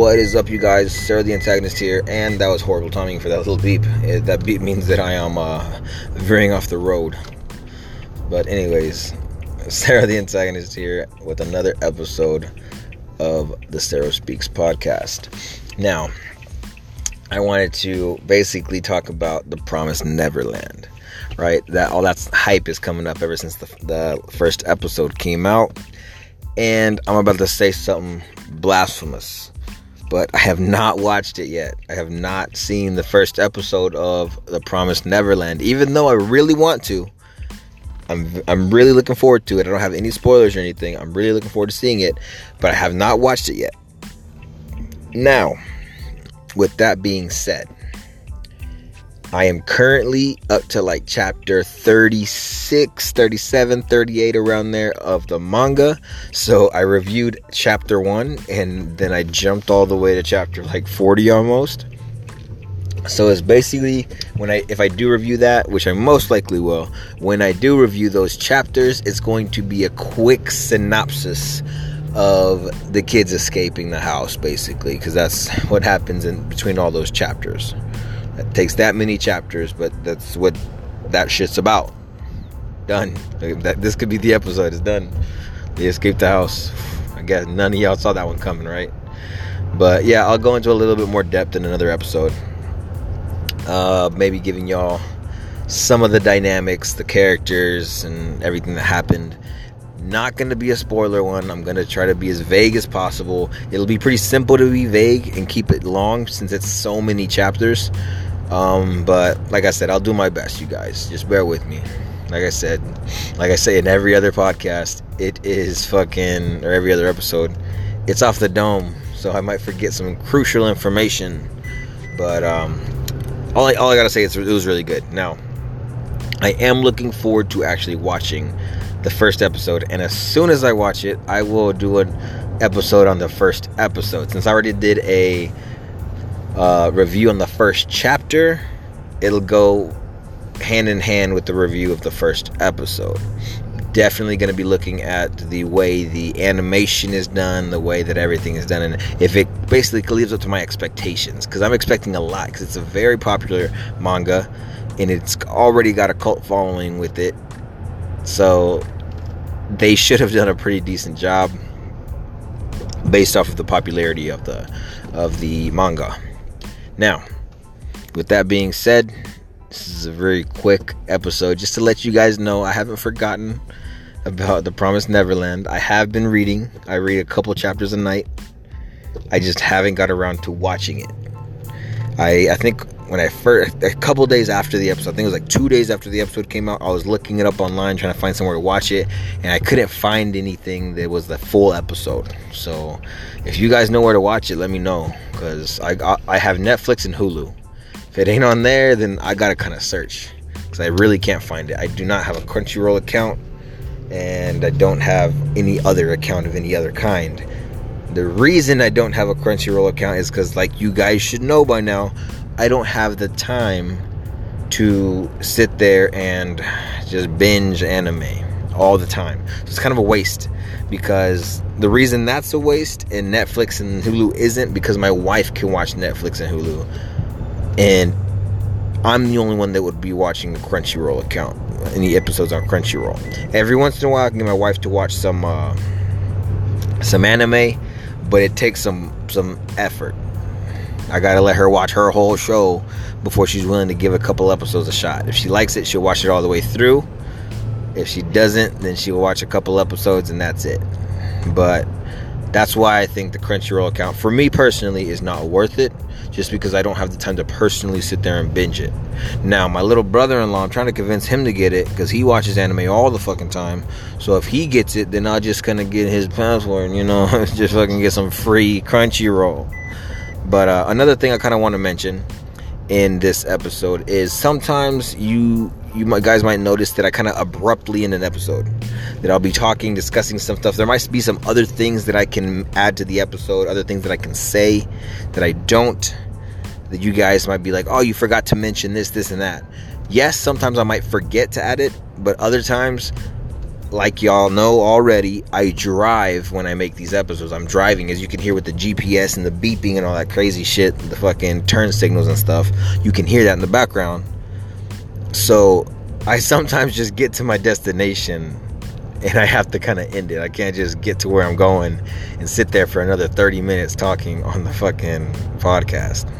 What is up, you guys? Sarah the Antagonist here, and that was horrible timing for that little beep. It, that beep means that I am uh, veering off the road. But, anyways, Sarah the Antagonist here with another episode of the Sarah Speaks podcast. Now, I wanted to basically talk about the Promised Neverland, right? That all that hype is coming up ever since the, the first episode came out, and I'm about to say something blasphemous, but I have not watched it yet. I have not seen the first episode of The Promised Neverland, even though I really want to. I'm, I'm really looking forward to it. I don't have any spoilers or anything. I'm really looking forward to seeing it, but I have not watched it yet. Now, with that being said, I am currently up to like chapter 36, 37, 38 around there of the manga. So I reviewed chapter 1 and then I jumped all the way to chapter like 40 almost. So it's basically when I if I do review that, which I most likely will, when I do review those chapters, it's going to be a quick synopsis of the kids escaping the house basically because that's what happens in between all those chapters it takes that many chapters but that's what that shit's about. Done. This could be the episode. It's done. They escaped the house. I guess none of y'all saw that one coming right? But yeah i'll go into a little bit more depth in another episode. Uh maybe giving y'all some of the dynamics the characters and everything that happened. Not going to be a spoiler one. I'm going to try to be as vague as possible. It'll be pretty simple to be vague and keep it long since it's so many chapters. Um, but like I said, I'll do my best, you guys. Just bear with me. Like I said, like I say in every other podcast, it is fucking, or every other episode, it's off the dome. So I might forget some crucial information. But um, all, I, all I gotta say is it was really good. Now, I am looking forward to actually watching the first episode, and as soon as I watch it, I will do an episode on the first episode. Since I already did a uh, review on the first chapter, it'll go hand in hand with the review of the first episode. Definitely going to be looking at the way the animation is done, the way that everything is done, and if it basically lives up to my expectations. Because I'm expecting a lot, because it's a very popular manga, and it's already got a cult following with it so they should have done a pretty decent job based off of the popularity of the of the manga. Now, with that being said, this is a very quick episode just to let you guys know I haven't forgotten about The Promised Neverland. I have been reading. I read a couple chapters a night. I just haven't got around to watching it. I I think when I first a couple days after the episode, I think it was like two days after the episode came out, I was looking it up online trying to find somewhere to watch it, and I couldn't find anything that was the full episode. So, if you guys know where to watch it, let me know because I I have Netflix and Hulu. If it ain't on there, then I gotta kind of search because I really can't find it. I do not have a Crunchyroll account, and I don't have any other account of any other kind. The reason I don't have a Crunchyroll account is because, like you guys should know by now, I don't have the time to sit there and just binge anime all the time. So it's kind of a waste because the reason that's a waste and Netflix and Hulu isn't because my wife can watch Netflix and Hulu and I'm the only one that would be watching the Crunchyroll account, any episodes on Crunchyroll. Every once in a while, I can get my wife to watch some uh, some anime, but it takes some some effort. I gotta let her watch her whole show before she's willing to give a couple episodes a shot. If she likes it, she'll watch it all the way through. If she doesn't, then she'll watch a couple episodes and that's it. But that's why I think the Crunchyroll account, for me personally, is not worth it. Just because I don't have the time to personally sit there and binge it. Now, my little brother-in-law, I'm trying to convince him to get it because he watches anime all the fucking time. So if he gets it, then I'll just kind of get his password, you know, just fucking get some free Crunchyroll. But uh, another thing I kind of want to mention in this episode is sometimes you you might, guys might notice that I kind of abruptly in an episode that I'll be talking, discussing some stuff. There might be some other things that I can add to the episode, other things that I can say that I don't. That you guys might be like, oh, you forgot to mention this, this, and that. Yes, sometimes I might forget to add it, but other times like y'all know already, I drive when I make these episodes. I'm driving, as you can hear with the GPS and the beeping and all that crazy shit, the fucking turn signals and stuff. You can hear that in the background. So I sometimes just get to my destination and I have to kind of end it. I can't just get to where I'm going and sit there for another 30 minutes talking on the fucking podcast.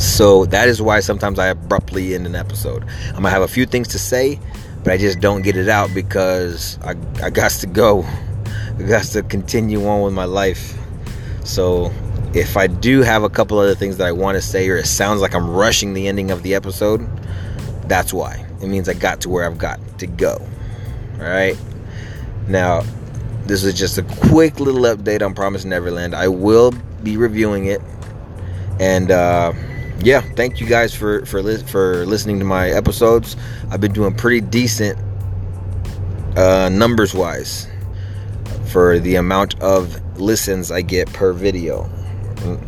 So that is why sometimes I abruptly end an episode. I'm gonna have a few things to say, but I just don't get it out because I, I got to go. I got to continue on with my life. So if I do have a couple other things that I want to say, or it sounds like I'm rushing the ending of the episode, that's why. It means I got to where I've got to go. All right. Now, this is just a quick little update on Promise Neverland. I will be reviewing it, and uh, yeah, thank you guys for for li- for listening to my episodes. I've been doing pretty decent uh, numbers wise for the amount of listens I get per video,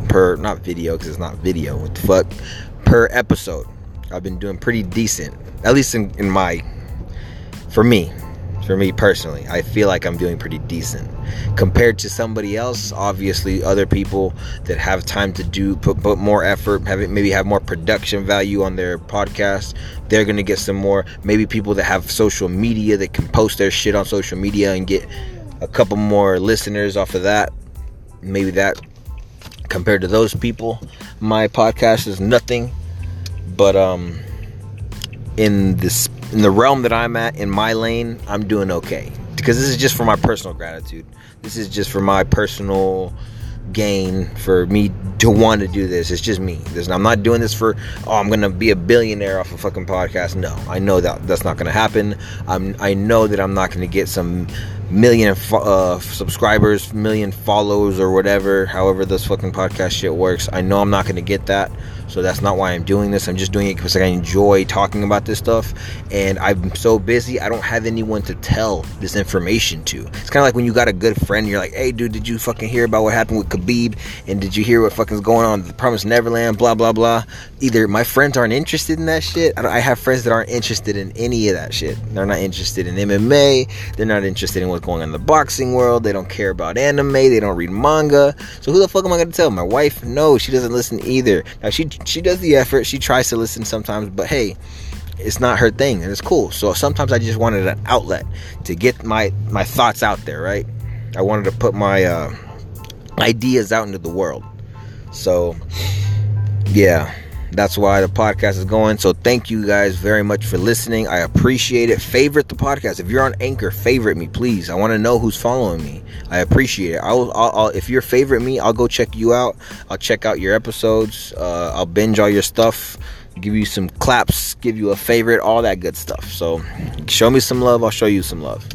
per not video because it's not video. What the fuck? Per episode, I've been doing pretty decent, at least in, in my for me for me personally i feel like i'm doing pretty decent compared to somebody else obviously other people that have time to do put, put more effort have it, maybe have more production value on their podcast they're gonna get some more maybe people that have social media that can post their shit on social media and get a couple more listeners off of that maybe that compared to those people my podcast is nothing but um in this in the realm that I'm at in my lane, I'm doing okay. Because this is just for my personal gratitude. This is just for my personal gain for me to want to do this. It's just me. I'm not doing this for oh I'm gonna be a billionaire off a fucking podcast. No, I know that that's not gonna happen. I'm I know that I'm not gonna get some million uh, subscribers, million follows or whatever. However this fucking podcast shit works. I know I'm not gonna get that. So that's not why I'm doing this. I'm just doing it because I enjoy talking about this stuff. And I'm so busy, I don't have anyone to tell this information to. It's kind of like when you got a good friend, you're like, hey, dude, did you fucking hear about what happened with Khabib? And did you hear what fucking's going on the Promised Neverland? Blah, blah, blah. Either my friends aren't interested in that shit. I, I have friends that aren't interested in any of that shit. They're not interested in MMA. They're not interested in what's going on in the boxing world. They don't care about anime. They don't read manga. So who the fuck am I going to tell? My wife? No, she doesn't listen either. Now, she she does the effort. She tries to listen sometimes, but hey, it's not her thing, and it's cool. So sometimes I just wanted an outlet to get my my thoughts out there. Right? I wanted to put my uh, ideas out into the world. So yeah that's why the podcast is going. So thank you guys very much for listening. I appreciate it. Favorite the podcast. If you're on Anchor, favorite me, please. I want to know who's following me. I appreciate it. I'll, I'll, I'll, if you're favorite me, I'll go check you out. I'll check out your episodes. Uh, I'll binge all your stuff. Give you some claps. Give you a favorite. All that good stuff. So show me some love. I'll show you some love.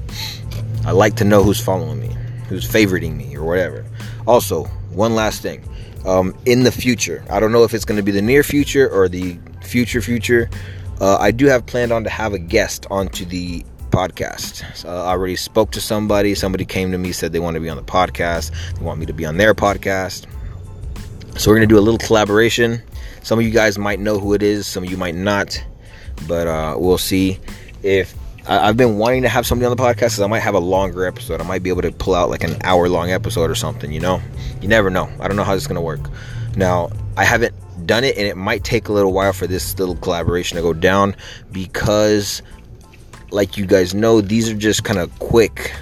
I like to know who's following me, who's favoriting me, or whatever. Also, one last thing um, in the future. I don't know if it's going to be the near future or the future future. Uh, I do have planned on to have a guest onto the podcast. So I already spoke to somebody. Somebody came to me said they want to be on the podcast. They want me to be on their podcast. So we're gonna do a little collaboration. Some of you guys might know who it is. Some of you might not. But uh, we'll see if I, have been wanting to have somebody on the podcast because I might have a longer episode. I might be able to pull out like an hour long episode or something, you know? You never know. I don't know how this is going to work. Now, I haven't done it and it might take a little while for this little collaboration to go down because, like you guys know, these are just kind of quick,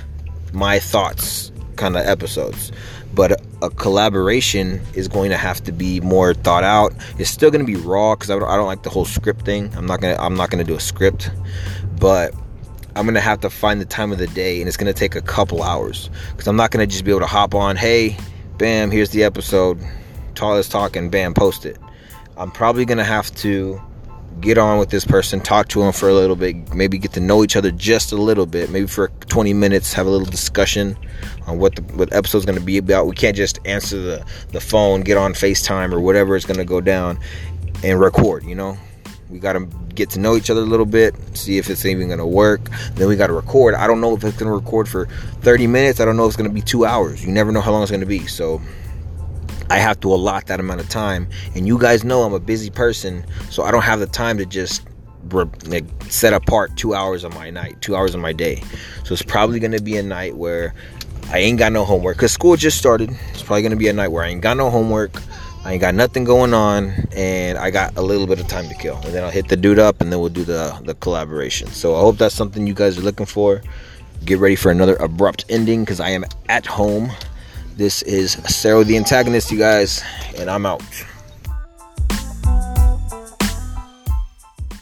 my thoughts kind of episodes but a collaboration is going to have to be more thought out it's still going to be raw because I, I don't, like the whole script thing i'm not gonna i'm not gonna do a script but I'm gonna have to find the time of the day, and it's gonna take a couple hours because I'm not gonna just be able to hop on. Hey, bam, here's the episode. Tall is talking, bam, post it. I'm probably gonna have to get on with this person, talk to him for a little bit, maybe get to know each other just a little bit, maybe for 20 minutes, have a little discussion on what the what episode's gonna be about. We can't just answer the the phone, get on FaceTime or whatever is gonna go down, and record. You know, we got to get to know each other a little bit, see if it's even going to work. Then we got to record. I don't know if it's going to record for 30 minutes. I don't know if it's going to be two hours. You never know how long it's going to be. So I have to allot that amount of time. And you guys know I'm a busy person, so I don't have the time to just like set apart two hours of my night, two hours of my day. So it's probably gonna be a night where I ain't got no homework because school just started. It's probably gonna be a night where I ain't got no homework. I ain't got nothing going on, and I got a little bit of time to kill. And then I'll hit the dude up, and then we'll do the the collaboration. So I hope that's something you guys are looking for. Get ready for another abrupt ending because I am at home. This is Cero the antagonist, you guys, and I'm out.